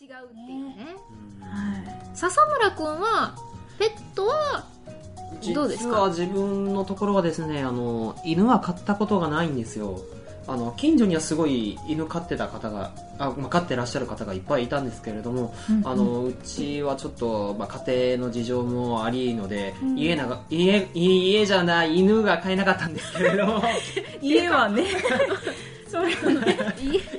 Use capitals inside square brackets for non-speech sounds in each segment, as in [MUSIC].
違うっていうね。はい笹村くんはペットはどうですか？実は自分のところはですねあの犬は飼ったことがないんですよ。あの近所にはすごい犬飼ってた方があ、まあ、飼ってらっしゃる方がいっぱいいたんですけれども、あのうちはちょっと、まあ、家庭の事情もありので、うん。家なが家家じゃない犬が飼えなかったんですけれども。[LAUGHS] 家はね [LAUGHS] それはね。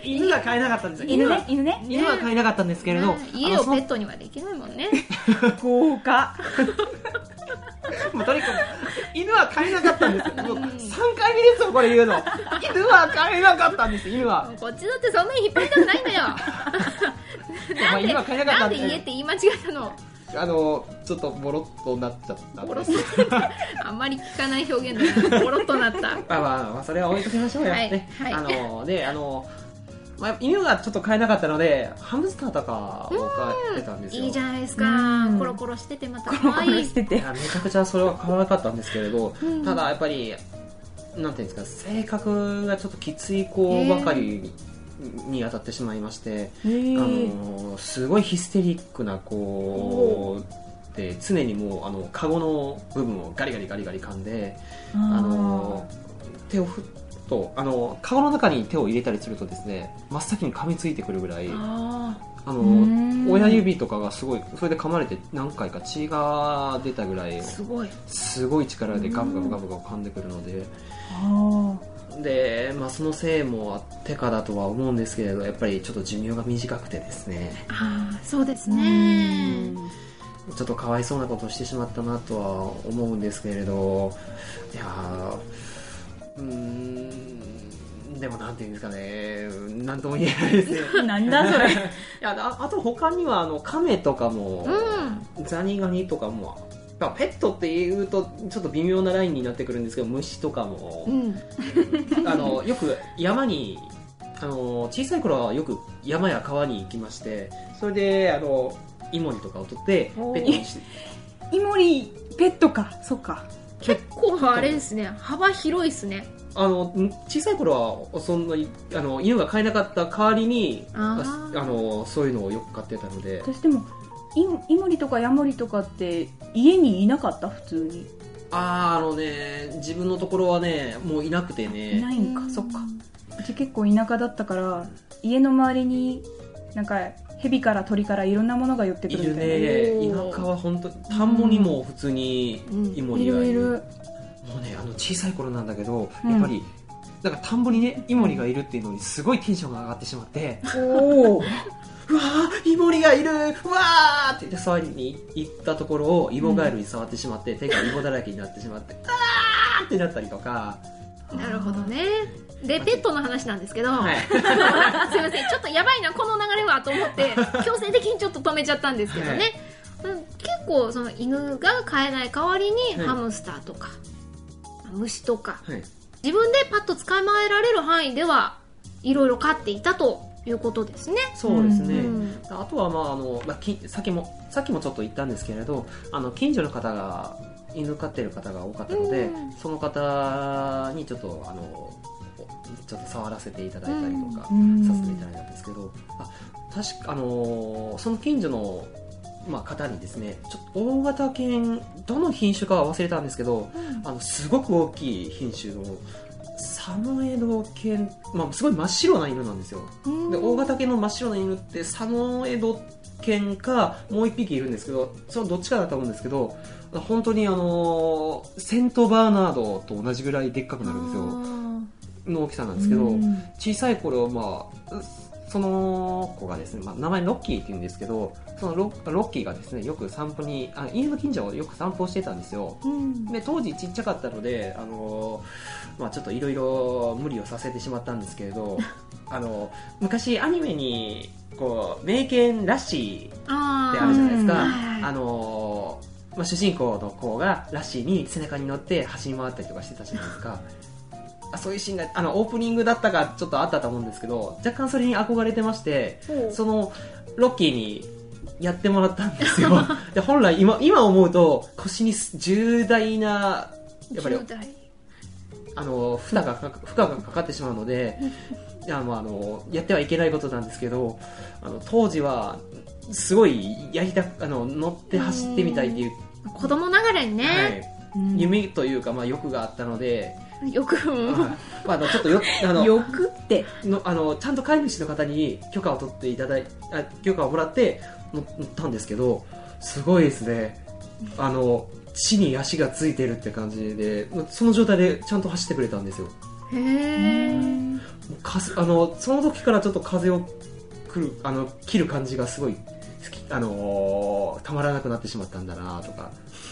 犬が飼えなかったんですよ。犬はね犬ね。犬は飼えなかったんですけれど、ね家をペットにはできないもんね。豪華。もうとにかく犬は飼えなかったんですよ。もう3回目ですよこれ言うの。犬は飼えなかったんです犬は。こっちだってそんなに引っ張りたくないんだよ。[LAUGHS] なかったなんんでで家って言い間違えたの？あのちょっとボロッとなっちゃった。んボロですッと。[LAUGHS] あんまり聞かない表現だな。ボロッとなった。[LAUGHS] まあまあまあそれは置いときましょうよ、はいね。はい。あのであの、まあ、犬がちょっと飼えなかったのでハムスターとかを飼ってたんですよ。いいじゃないですか。うん。コロコロしててまたコロコ可愛い。ロしてて。めちゃくちゃそれは可愛かったんですけれど、うん。ただやっぱりなんていうんですか性格がちょっときつい子ばかりに当たってしまいまして、へあーのすごいヒステリックな子で常にもうあのカゴの部分をガリガリガリガリ噛んであの手をふっとあのカゴの中に手を入れたりするとですね真っ先に噛みついてくるぐらいああのうん。親指とかがすごいそれで噛まれて何回か血が出たぐらいーすごい。すごい力でガブガブガブガブ噛んでくるのであで、まあ、そのせいもあってかだとは思うんですけれどやっぱりちょっと寿命が短くてですね。ああそうですーねちょっとかわいそうなことをしてしまったなとは思うんですけれどいやーうーんでもなんていうんですかね。なんとも言えないですね。う [LAUGHS] んなんだそれ。[LAUGHS] いやああと他にはあのカメとかも、うん。ザニガニとかもまあペットっていうとちょっと微妙なラインになってくるんですけど虫とかも、うん。[LAUGHS] あのよく山にあの小さい頃はよく山や川に行きましてそれであのイモリとかを取ってペットにして。[LAUGHS] イモリペットか。そっか。結構あれですね。幅広いですね。あのん小さい頃はそんなにあの犬が飼えなかった代わりにあのそういうのをよく飼ってたので。私でもイイモリとかヤモリとかって家にいなかった？普通に。あーあのね自分のところはねもういなくていねないんか。そっか。うち結構田舎だったから家の周りになんか蛇から鳥からいろんなものが寄ってくいるるみたいな。ね。田舎は本当田んぼにも普通にイモいリがいる,、るいる。もうねあの小さい頃なんだけど、うん。やっぱりなんか田んぼにねイモリがいるっていうのにすごいテンションが上がってしまっておおうわーイモリがいるうわーって言って触りに行ったところをイボガエルに触ってしまって、手がイボだらけになってしまってあーってなったりとか。なるほどね。でペットの話なんですけど、はい。[LAUGHS] すいません。ちょっとやばいなこの流れはと思って強制的にちょっと止めちゃったんですけどね、はい。うん結構その犬が飼えない代わりにはい。ハムスターとか、虫とかはい自分でパッと捕まえられる範囲ではいろいろ飼っていたということですね。そうですね、うん。あとはまああの、まあ、きさっきもさっきもちょっと言ったんですけれどあの近所の方が犬飼ってる方が多かったので、うん。その方にちょっとあのちょっと触らせていただいたりとかうん。させていただいたんですけど、あ確かあのその近所の、まあ、方にですねちょっと大型犬どの品種かは忘れたんですけどあのすごく大きい品種のサムエド犬、まあ、すごい真っ白な犬なんですよ。で大型犬の真っ白な犬ってサムエド犬かもう一匹いるんですけどそのどっちかだと思うんですけど本当にあのセントバーナードと同じぐらいでっかくなるんですよ。の大きさなんですけど、うん。小さい頃まあその子がですね、まあ、名前ロッキーって言うんですけどそのロロッキーがですねよく散歩にあ家の近所をよく散歩してたんですよ。うん。で当時ちっちゃかったので、あのまあ、ちょっといろいろ無理をさせてしまったんですけれど [LAUGHS] あの昔アニメにこう名犬ラッシーあってあるじゃないですか、うん。はいあのまあ、主人公の子がラッシーに背中に乗って走り回ったりとかしてたじゃないですか。あそういうシーンがあのオープニングだったかちょっとあったと思うんですけど若干それに憧れてましてそのロッキーにやってもらったんですよ。[LAUGHS] で本来今今思うと腰に重大なやっぱり10代あの負荷がかか負荷がかかってしまうので [LAUGHS] いや、まあ、あのやってはいけないことなんですけどあの当時はすごいやりたくあの乗って走ってみたいっていう、子供ながらにね、はい、うん。夢というか、まあ、欲があったので、[LAUGHS] よく、うんはいまあ、あのちょっとよあの欲って。のあのちゃんと飼い主の方に許可を取っていただいあ許可をもらって乗乗ったんですけどすごいですね。あの地に足がついてるって感じでその状態でちゃんと走ってくれたんですよ。へえあのその時からちょっと風を来るあの切る感じがすごいあのーたまらなくなってしまったんだなとか、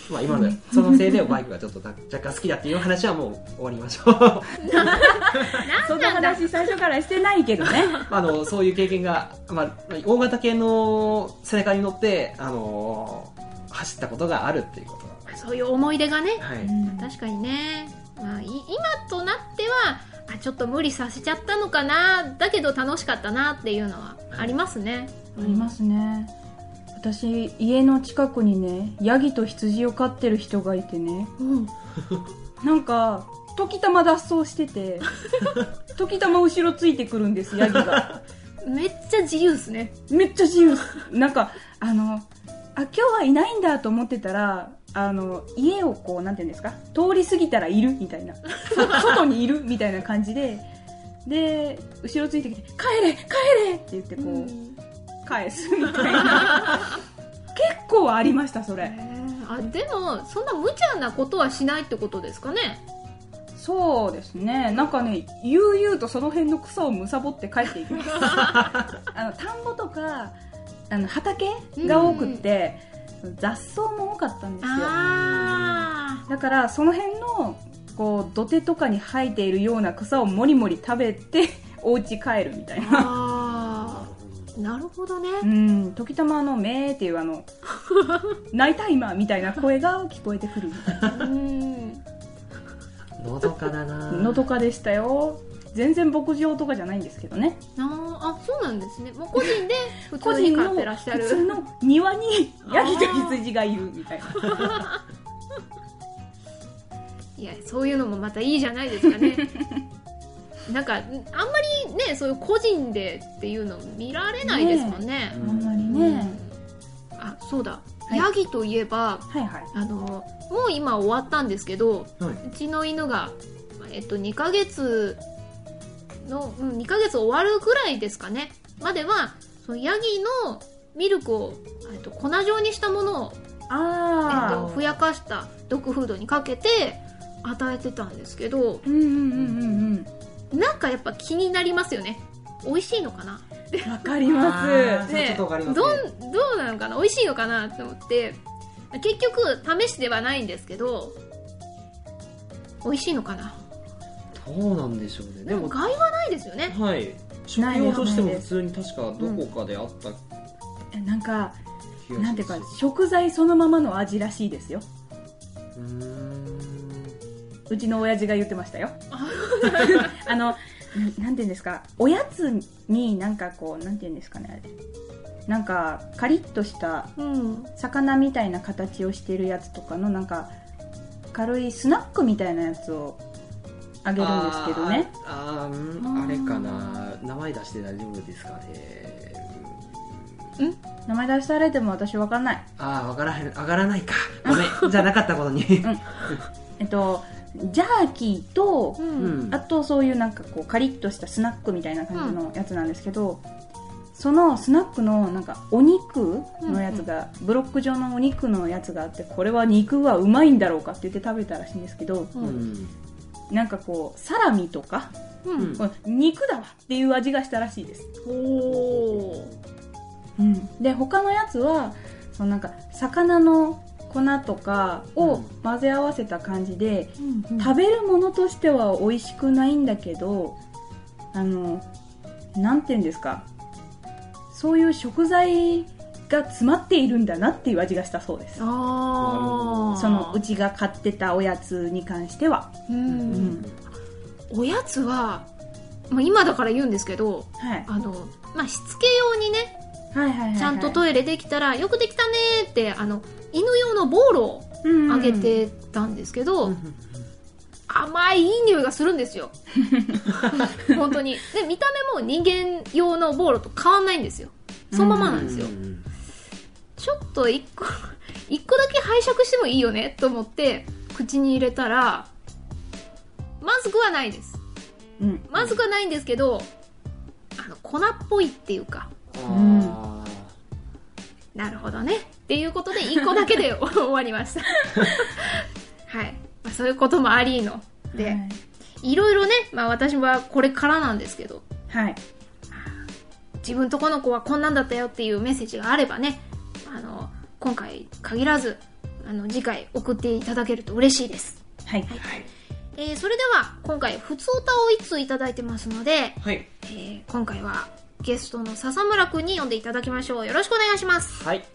まあ、今のでそのせいでバイクがちょっと若干好きだっていう話はもう終わりましょう。[LAUGHS] そんな話最初からしてないけどね。[LAUGHS] あのそういう経験が、まあ、大型犬の背中に乗って、あのー走ったことがあるっていうことがそういう思い出がね。はい、確かにね、まあ、い今となってはあちょっと無理させちゃったのかな？だけど楽しかったなっていうのはありますね、ありますね。私家の近くにねヤギと羊を飼ってる人がいてね。うん。なんか時たま脱走してて [LAUGHS] 時たま後ろついてくるんですヤギが。[LAUGHS] めっちゃ自由っすね。めっちゃ自由。っすなんかあのあ今日はいないんだと思ってたらあの家をこうなんていうんですか？通り過ぎたらいるみたいな。[LAUGHS] そ外にいるみたいな感じでで後ろついてきて「帰れ帰れ!」って言ってこう、返すみたいな。結構ありましたそれ。あでもそんな無茶なことはしないってことですかね？そうですね。なんかね悠々とその辺の草をむさぼって帰っていきます。[LAUGHS] あの田んぼとかあの畑が多くって、雑草も多かったんですよ。あだからその辺のこう土手とかに生えているような草をもりもり食べて [LAUGHS] お家帰るみたいー。ななるほどね、うん。時たまあの「めー」っていうあの「[LAUGHS] 泣いた今」みたいな声が聞こえてくるみたいな。[LAUGHS] うん。のどかだな。のどかでしたよ。全然牧場とかじゃないんですけどね。あーあそうなんですね。もう個人で [LAUGHS] 普個通に人の飼ってらっしゃる。普通の庭にヤギと羊がいるみたいな。[LAUGHS] いやそういうのもまたいいじゃないですかね。[LAUGHS] なんかあんまりねそういう個人でっていうの見られないですもんね。あんまりね。あそうだ、はい。ヤギといえばはいはい。あのもう今終わったんですけどはい。うちの犬が、えっと、2ヶ月の、うん、2ヶ月終わるぐらいですかね。まではそのヤギのミルクを、えっと、粉状にしたものを、えっあと、ふやかしたドッグフードにかけて与えてたんですけどうんうんうんうんなんかやっぱ気になりますよね。美味しいのかな？うんわかります。それちょっとわかりますどねんどうなのかな？美味しいのかな？と思って。結局試しではないんですけど美味しいのかな？どうなんでしょうね。でも害はないですよね。はい。食用としても普通に確かどこかであったえなんか気がします。なんていうか食材そのままの味らしいですよ。うーん。うちの親父が言ってましたよ。[LAUGHS] あのななんていうんですかおやつになんかこうなんていうんですかねあれ。なんかカリッとしたうん。魚みたいな形をしてるやつとかのなんか軽いスナックみたいなやつをあげるんですけどね。あーああれかな。名前出して大丈夫ですかね。名前出されても私わかんない。ああ、わからへん、上がらないか。ごめん、[LAUGHS] じゃなかったことに。えっとジャーキーとううん。ん。あとそういうなんかこうカリッとしたスナックみたいな感じのやつなんですけど、そのスナックのなんかお肉のやつが、ブロック状のお肉のやつがあってこれは肉はうまいんだろうかって言って食べたらしいんですけどううんん。なんかこうサラミとか、うん。肉だわっていう味がしたらしいです、おおで他のやつはそのなんか魚の粉とかを混ぜ合わせた感じで、食べるものとしては美味しくないんだけどあのなんていうんですか？そういう食材が詰まっているんだなっていう味がしたそうです。ああそのうちが買ってたおやつに関しては、ううん。んおやつは、まあ、今だから言うんですけどはい、あの、まあ、しつけ用にねはいはいはいはい。ちゃんとトイレできたら、よくできたねってあの犬用のボーロをあげてたんですけど、甘いいい匂いがするんですよ。[LAUGHS] 本当に。で見た目も人間用のボーロと変わんないんですよ。そのままなんですよ、うんちょっと一個 [LAUGHS] 一個だけ拝借してもいいよねと思って口に入れたらまずくはないです。うん。まずくはないんですけどあの粉っぽいっていうか。あなるほどね。っていうことで1個だけで [LAUGHS] 終わりました。[LAUGHS] はい、まあ、そういうこともありの。で、い、ろいろね、まあ、私はこれからなんですけど。はい。自分とこの子はこんなんだったよっていうメッセージがあればね今回限らずあの次回送っていただけると嬉しいです、はい。ーはい。えーそれでは今回普通歌を1通いただいてますので、はい。えー今回はゲストの笹村くんに読んでいただきましょう。よろしくお願いします。はい。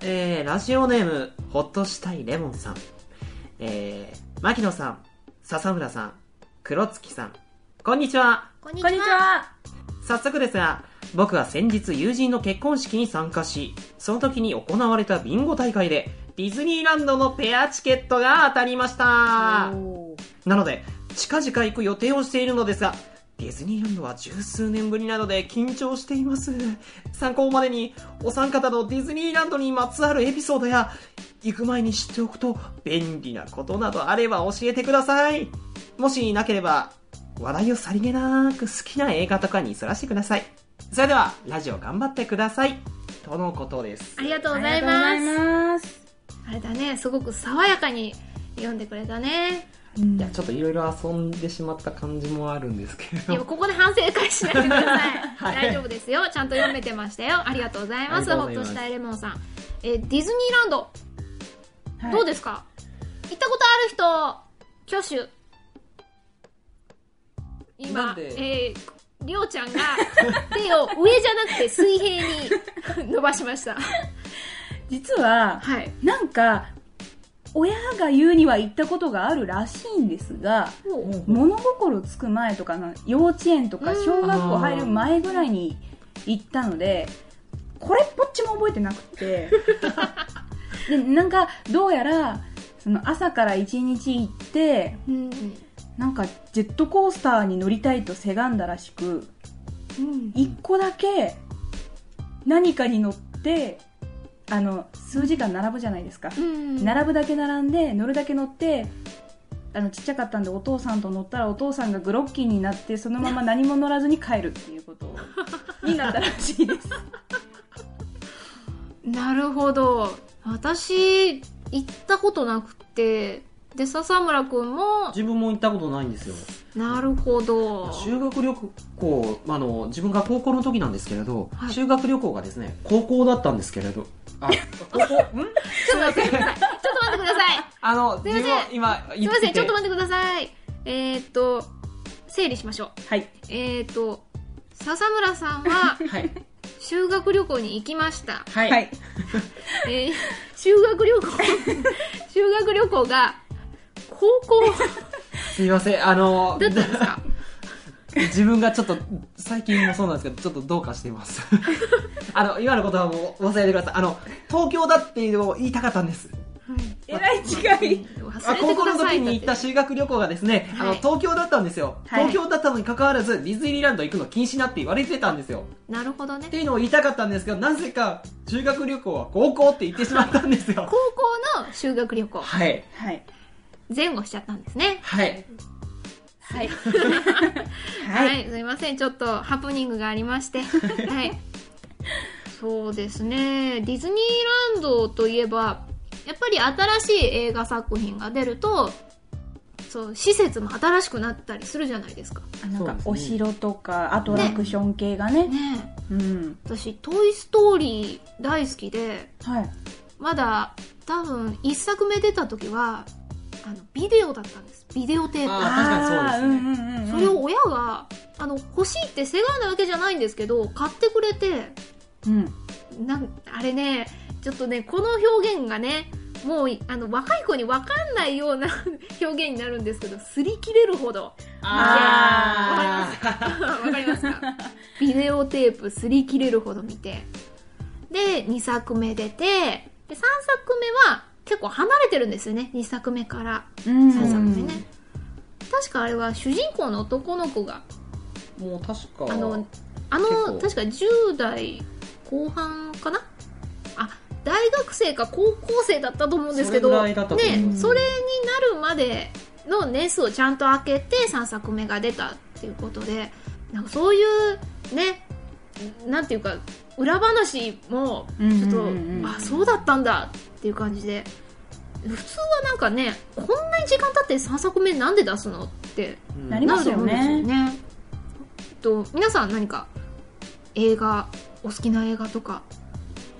えー、ラジオネーム、ほっとしたいレモンさん。えー、牧野さん、笹村さん、黒月さん、こんにちは。こんにこんにちは。早速ですが、僕は先日友人の結婚式に参加し、その時に行われたビンゴ大会で、ディズニーランドのペアチケットが当たりました。なので、近々行く予定をしているのですが、ディズニーランドは十数年ぶりなので緊張しています。参考までに、お三方のディズニーランドにまつわるエピソードや、行く前に知っておくと便利なことなどあれば教えてください。もしなければ、話題をさりげなく好きな映画とかにそらしてください。それでは、ラジオ頑張ってください。とのことです。ありがとうごあざいます。あれだね。すごく爽やかに読んでくれたね。うん。いや、ちょっといろいろ遊んでしまった感じもあるんですけれど。いやここで反省会しないでください、[LAUGHS] はい。大丈夫ですよ。ちゃんと読めてましたよ。ありがとうございます。ありがとしたいレモンさん。えーディズニーランド。はい。どうですか、行ったことある人挙手。今えーりょうちゃんが手を上じゃなくて水平に伸ばしました。[LAUGHS] 実ははい。なんか親が言うには行ったことがあるらしいんですが物心つく前とかの幼稚園とかうん小学校入る前ぐらいに行ったのでこれっぽっちも覚えてなくて。[LAUGHS] でなんかどうやらその朝から一日行ってうんなんかジェットコースターに乗りたいとせがんだらしくうん。一個だけ何かに乗ってあの数時間並ぶじゃないですか、うん。並ぶだけ並んで乗るだけ乗ってあのちっちゃかったんでお父さんと乗ったらお父さんがグロッキーになってそのまま [LAUGHS] 何も乗らずに帰るっていうこと [LAUGHS] になったらしいです。なるほど。私行ったことなくてで笹村くんも自分も行ったことないんですよ。なるほど修学旅行、あの、自分が高校の時なんですけれど、はい修学旅行がですね、高校だったんですけれど、あ、高校、ん？ちょっと待ってくださいちょっと待ってくださいあの、すいません今すいません、ちょっと待ってください。えー、っと、整理しましょう。はいえー、っと、笹村さんははい。修学旅行に行きました。はい。はいえー、修学旅行、[LAUGHS] 修学旅行が高校すいません、あの、だったんですか？[LAUGHS] 自分がちょっと、最近もそうなんですけど、ちょっとどうかしています。[LAUGHS] あの、今のことはもう忘れてください。あの、東京だっていうのを言いたかったんです。えらい違いあ高校の時。に行った修学旅行がですね、あの、はい東京だったんですよ。はい東京だったのに関わらず、ディズニーランド行くの禁止なって言われてたんですよ。なるほどねって。いうのを言いたかったんですけど、なぜか修学旅行は高校って言ってしまったんですよ高。校の修学旅行、はい。はい前後しちゃったんですね。はい。はい [LAUGHS] は、はいいすいません、ちょっとハプニングがありまして。[LAUGHS] はい。そうですね、ディズニーランドといえば、やっぱり新しい映画作品が出ると、そう、施設も新しくなったりするじゃないですか。あなんかお城とかアトラクション系がねねえうん私、トイ・ストーリー大好きで、はいまだ多分一作目出た時は、あの、ビデオだったんです。ビデオテープ。あー確かにそうですねあーうんうんうんそれを親が、あの、欲しいってせがんだわけじゃないんですけど、買ってくれて、うんなんあれね、ちょっとね、この表現がね、もう、あの、若い子に分かんないような [LAUGHS] 表現になるんですけど、擦り切れるほど。あわかりますか [LAUGHS] ビデオテープ擦り切れるほど見て。で、2作目出て、で、3作目は結構離れてるんですよね、2作目から。うん。3作目ね。確かあれは主人公の男の子が。もう確かあのあの確か10代後半かな？あ大学生か高校生だったと思うんですけどねそれになるまでの年数をちゃんと開けて3作目が出たっていうことでなんかそういうねなんていうか裏話もちょっと、うんうん。うんうんあそうだったんだっていう感じで。普通はなんかねこんなに時間経って3作目なんで出すのってうん。なりますよね。ねと皆さん何か映画お好きな映画とか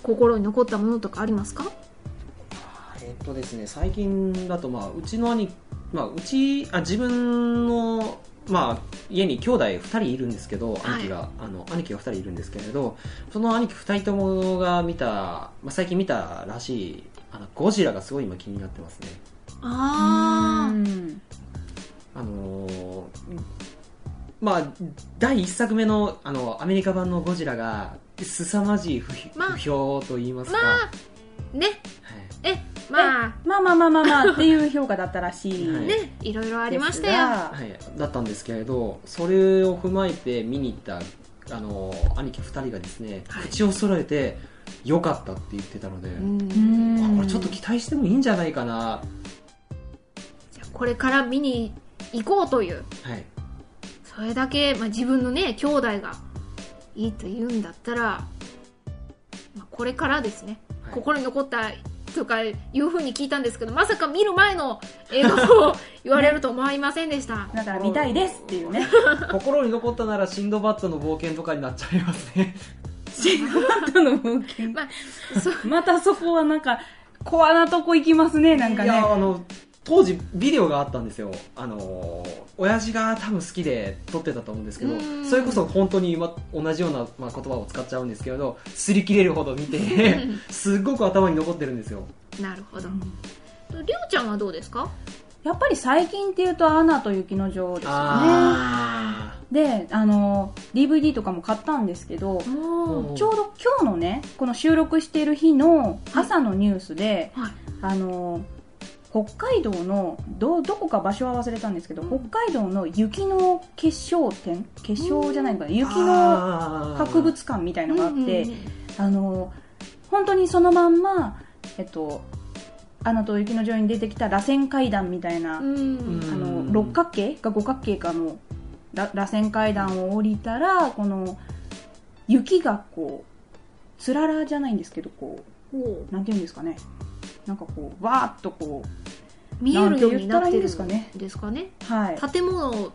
心に残ったものとかありますか？えっとですね最近だとまあうちの兄まあうちあ自分のまあ家に兄弟2人いるんですけどはい。兄貴が、あの兄貴が2人いるんですけれどその兄貴2人ともが見た、まあ、最近見たらしいあのゴジラがすごい今気になってますね。ああうんあのーまあ第1作目のあのアメリカ版のゴジラが凄まじい不,、評と言いますか、まあ。ね。はい。えまあ。まあまあまあまあまあっていう評価だったらしいはいねいろいろありましたよはい、だったんですけれどそれを踏まえて見に行ったあの兄貴2人がですね、はい口を揃えて良かったって言ってたので、これちょっと期待してもいいんじゃないかな、じゃこれから見に行こうというはい、それだけ、まあ、自分のね兄弟がいいと言うんだったら、まあ、これからですね、はい心に残ったとかいうふうに聞いたんですけどまさか見る前の映画を言われると思いませんでした、だから見たいですっていうね。心に残ったならシンドバッドの冒険とかになっちゃいますね。シンドバッドの冒険。[LAUGHS] まあ、そまたそこはなんかコアなとこ行きますねなんかいねやあの当時ビデオがあったんですよ。あの親父が多分好きで撮ってたと思うんですけどうん。それこそ本当に今同じような、まあ、言葉を使っちゃうんですけれど擦り切れるほど見て [LAUGHS] すっごく頭に残ってるんですよ。なるほど。りょうちゃんはどうですか？やっぱり最近っていうと「アナと雪の女王」ですよね。あであの DVD とかも買ったんですけどーちょうど今日のねこの収録している日の朝のニュースで、はい。あの北海道のどどこか場所は忘れたんですけど、うん。北海道の雪の結晶展結晶じゃないのかな？雪のあー博物館みたいのがあって、うんうんあの本当にそのまんま「えっと、アナと雪の女王」に出てきた螺旋階段みたいな、うん。うんあの六角形か五角形かのら螺旋階段を降りたらこの雪がこうつららじゃないんですけどこうなんていうんですかねなんかこうわーっとこ見えるようになってるんですかね。ですかね。うはい。建物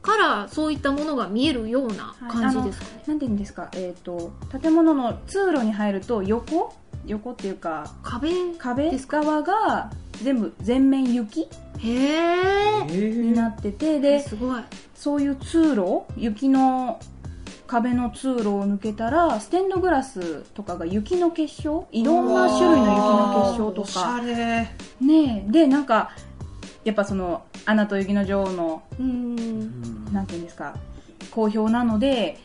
からそういったものが見えるような感じですかね、なんていうんですか？えっ、と建物の通路に入ると横？横っていうか壁壁です側が全部全面雪？へえになっててですごい。そういう通路？雪の壁の通路を抜けたらステンドグラスとかが雪の結晶？いろんな種類の雪の結晶とおしゃかれ。ねえ。でなんかやっぱその「アナと雪の女王」のうん。なんていうんですか好評なので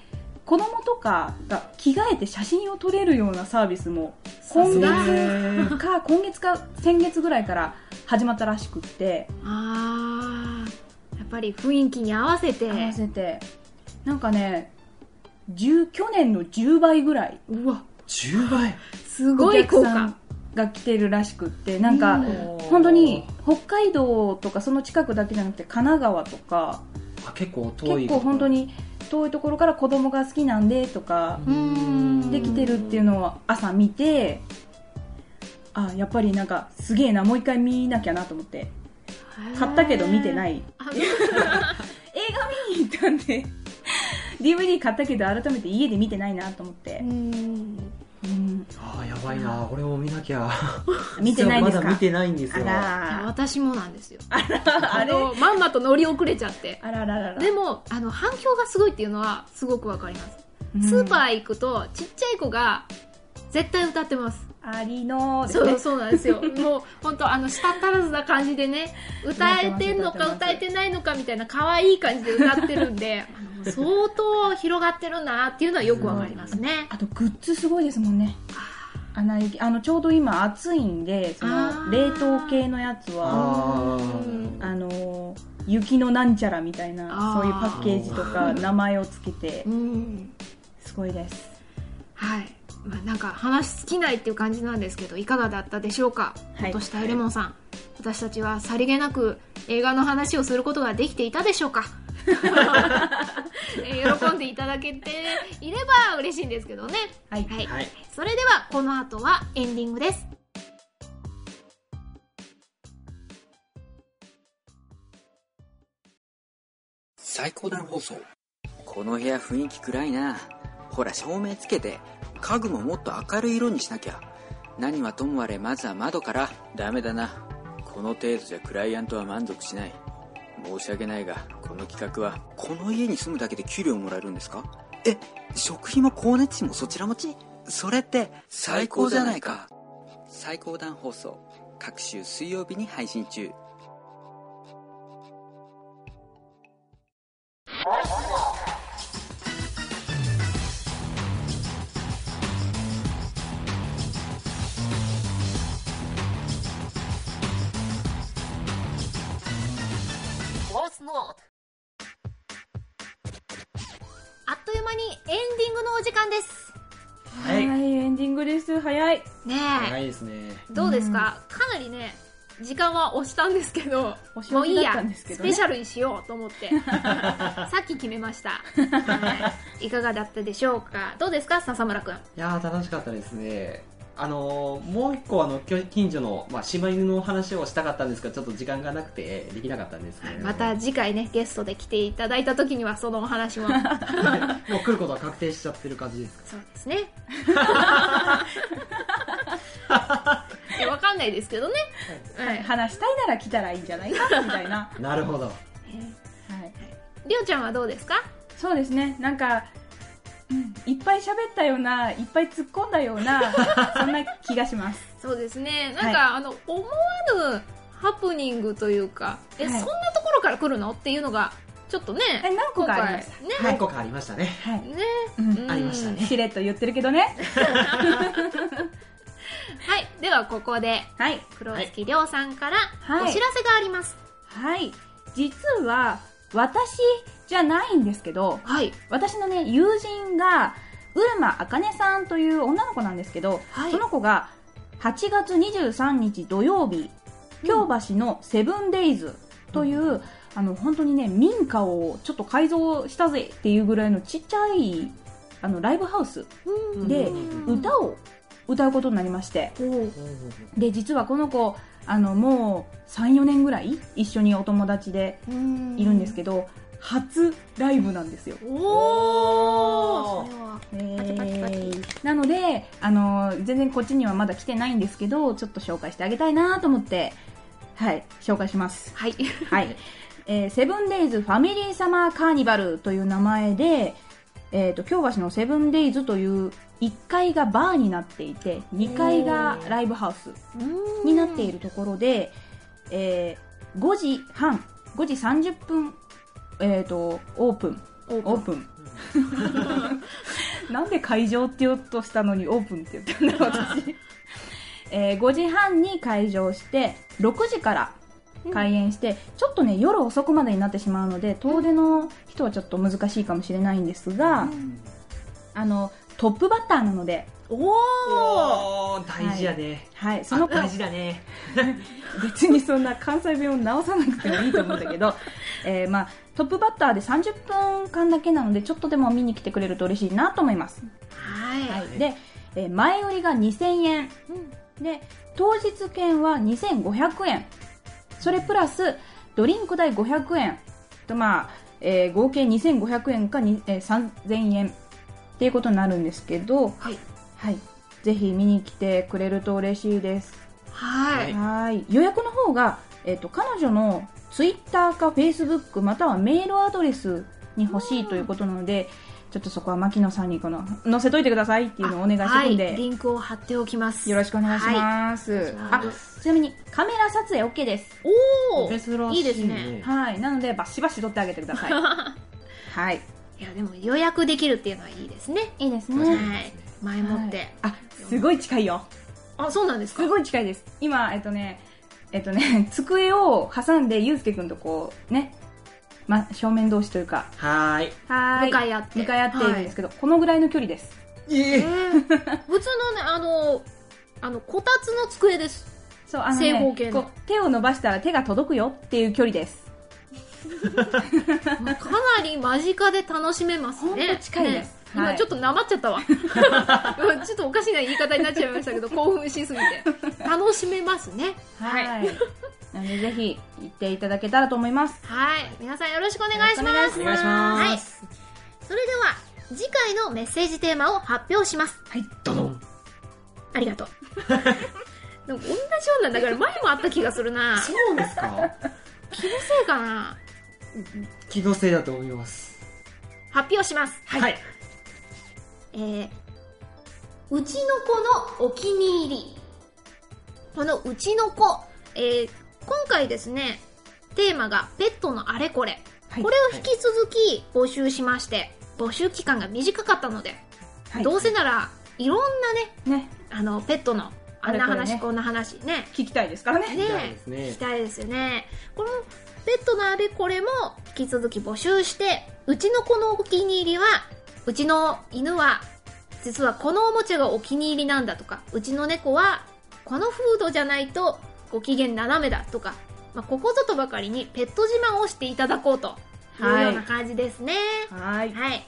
子供とかが着替えて写真を撮れるようなサービスも今月か今月か先月ぐらいから始まったらしくって。あーやっぱり雰囲気に合わせて。合わせて。なんかね10去年の10倍ぐらい。うわ10倍すごおい効果が来てるらしくってなんかうん本当に北海道とかその近くだけじゃなくて神奈川とかあ結構遠い結構本当に遠いところから子供が好きなんでとかうん。できてるっていうのを朝見てあやっぱりなんかすげえなもう一回見なきゃなと思って。買ったけど見てない。[LAUGHS] 映画見に行ったんで DVD 買ったけど改めて家で見てないなと思って。う、ん。うん、ああやばいな。これも見なきゃ。[LAUGHS] 見てないですか？まだ見てないんですあよいやら私もなんですよ。あれのまんまと乗り遅れちゃって。あらららら。でもあの反響がすごいっていうのはすごくわかります、うん。スーパー行くとちっちゃい子が絶対歌ってますありのね。そうそうなんですよ。もう本当あの舌足らずな感じでね歌えてんのか歌えてないのかみたいな可愛い感じで歌ってるんで相当広がってるなっていうのはよくわかりますね。あとグッズすごいですもんね。アナ雪あのちょうど今暑いんでそあのー冷凍系のやつはあのー雪のなんちゃらみたいなそういうパッケージとか名前をつけてうん。すごいです。はい、まあ、なんか話尽きないっていう感じなんですけどいかがだったでしょうか？はい。落としたエレモンさん、私たちはさりげなく映画の話をすることができていたでしょうか？え [LAUGHS] ー喜んでいただけていれば嬉しいんですけどね。はい。はい、はい。それではこの後はエンディングです。最高段放送。この部屋雰囲気暗いな。ほら照明つけて家具ももっと明るい色にしなきゃ。何はともあれまずは窓から。ダメだな。この程度じゃクライアントは満足しない。申し訳ないがこの企画は。この家に住むだけで給料もらえるんですか？え食費も光熱費もそちら持ち？それって最高じゃないか。最高段放送各週水曜日に配信中か、かなりね時間は押したんですけど押し押しだっもういいやたんですけどね。スペシャルにしようと思って [LAUGHS] さっき決めました、はい、いかがだったでしょうか？どうですか？笹村くん。いやー楽しかったですね。あのーもう一個あのきょ近所の、まあ、柴犬の話をしたかったんですけどちょっと時間がなくてできなかったんですけど、また次回ねゲストで来ていただいた時にはそのお話も。[LAUGHS] もう来ることは確定しちゃってる感じですか？そうですね [LAUGHS] かんないですけどね、はい。話したいなら来たらいいんじゃないか？みたいな、は [LAUGHS] なるほど。い、りょうちゃんはどうですか？そうですね。なんか、うん、いっぱい喋ったようないっぱい突っ込んだような [LAUGHS] そんな気がします。そうですね。なんか、はあの思わぬハプニングというかえ、はい。そんなところから来るの？っていうのがちょっとねえ何個かありました？今回ね。何個かありましたね。はい、ね、ありましたね。しれっと言ってるけどねはいではここではい。黒月亮さんからはい。お知らせがあります。はい。実は私じゃないんですけどはい。私のね友人がうるまあかねさんという女の子なんですけど、はい。その子が8月23日土曜日京橋のセブンデイズという、あの本当にね民家をちょっと改造したぜっていうぐらいのちっちゃいあのライブハウスでうん。歌を歌うことになりまして。で実はこの子あのもう34年ぐらい一緒にお友達でいるんですけど、初ライブなんですよ。おおそれは。えなのであの全然こっちにはまだ来てないんですけどちょっと紹介してあげたいなと思ってはい紹介します。はい。はい、[LAUGHS] えーセブンデイズファミリーサマーカーニバルという名前で、えー、と京橋のセブンデイズという1階がバーになっていて2階がライブハウスになっているところで、えー5時半5時30分、えー、とオープン。オオープン。[LAUGHS] なんで会場って言おうとしたのにオープンって言ったんだ私、[LAUGHS] えー5時半に開場して6時から開演して、ちょっとね夜遅くまでになってしまうので遠出の人はちょっと難しいかもしれないんですが、あのトップバッターなので、おお大事やね、はい、その子あ大事だね。[LAUGHS] 別にそんな関西弁を直さなくてもいいと思うんだけど、[LAUGHS] えーまあ、トップバッターで30分間だけなのでちょっとでも見に来てくれると嬉しいなと思います、はい、はい、で、えー前売りが2000円。で当日券は2500円それプラスドリンク代500円。と、まあえー合計2500円かに、えー3000円。っていうことになるんですけど、はい。はい、ぜひ見に来てくれると嬉しいです。はい。はい。予約の方が、えっと彼女のツイッターかフェイスブックまたはメールアドレスに欲しいということなので、ちょっとそこは牧野さんにこの載せといてくださいっていうのをお願いしてはいるんで、リンクを貼っておきます。よろしくお願いします、はい。あちなみにカメラ撮影 OK です。おおいね。いいですね。はい。なのでバシバシ撮ってあげてください。[LAUGHS] はい。いやでも予約できるっていうのはいいですね。いいですはい。ね、前もって、あすごい近いよ。あそうなんですか？すごい近いです。今えっとねえっとね、[LAUGHS] 机を挟んで、ゆうすけくんとこう、ね、ま、正面同士というか、はーい。は向かい合って向かい合っているんですけど、このぐらいの距離です。ええー普通のね、あの、あの、こたつの机です。そう、あの正方ね形、の手を伸ばしたら手が届くよっていう距離です。[LAUGHS] かなり間近で楽しめますね。ほんと近いですねはい今ちょっとなまっちゃったわ。[LAUGHS] ちょっとおかしな言い方になっちゃいましたけど、[LAUGHS] 興奮しすぎて。楽しめますね。はい。はいなので、ぜひ、行っていただけたらと思います。はい。皆さんよろしくお願いします。お願いしますはい。それでは、次回のメッセージテーマを発表します。はい。ドドン。ありがとう。[LAUGHS] 同じようなんだから前もあった気がするな。そうですか？気のせいかな。気のせいだと思います。発表します。はい。えー、うちの子のお気に入り。このうちの子、えー、今回ですね、テーマがペットのあれこれ。はいこれを引き続き募集しまして、募集期間が短かったので、はいどうせならいろんなね、ね、あの、ペットのあんな話、これねこんな話ね、聞きたいですからね。ね聞きたいですね聞きたいですよね。このペットのあれこれも引き続き募集して、うちの子のお気に入りは、うちの犬は、実はこのおもちゃがお気に入りなんだとか、うちの猫は、このフードじゃないとご機嫌斜めだとか、まあ、ここぞとばかりにペット自慢をしていただこうというはいような感じですね。はい。はい。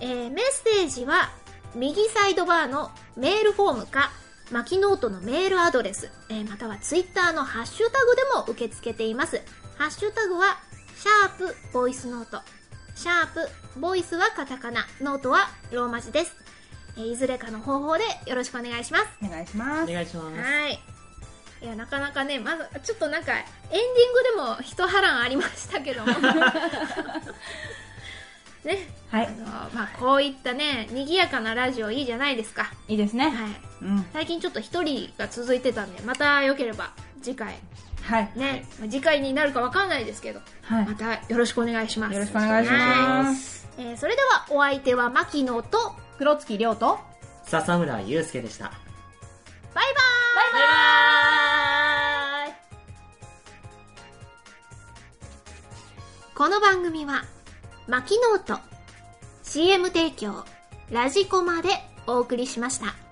えー、メッセージは、右サイドバーのメールフォームか、マキノートのメールアドレス、えーまたはツイッターのハッシュタグでも受け付けています。ハッシュタグは、シャープボイスノート。シャープボイスはカタカナ、ノートはローマ字です。えーいずれかの方法でよろしくお願いします。お願いします。お願いします。はい。いや、なかなかね、まず、ちょっとなんか、エンディングでも一波乱ありましたけども。[LAUGHS] ね、はいあ。の、まあ、こういったね、賑やかなラジオいいじゃないですか。いいですね。はい。うん。最近ちょっと一人が続いてたんで、また良ければ、次回、はい。ね、まあ次回になるかわかんないですけど、はい。またよろしくお願いします。よろしくお願いします。えーそれでは、お相手は牧野と、黒月亮と、笹村祐介でした。バイバーイバイバーイこの番組は、マキノート、CM 提供、ラジコマでお送りしました。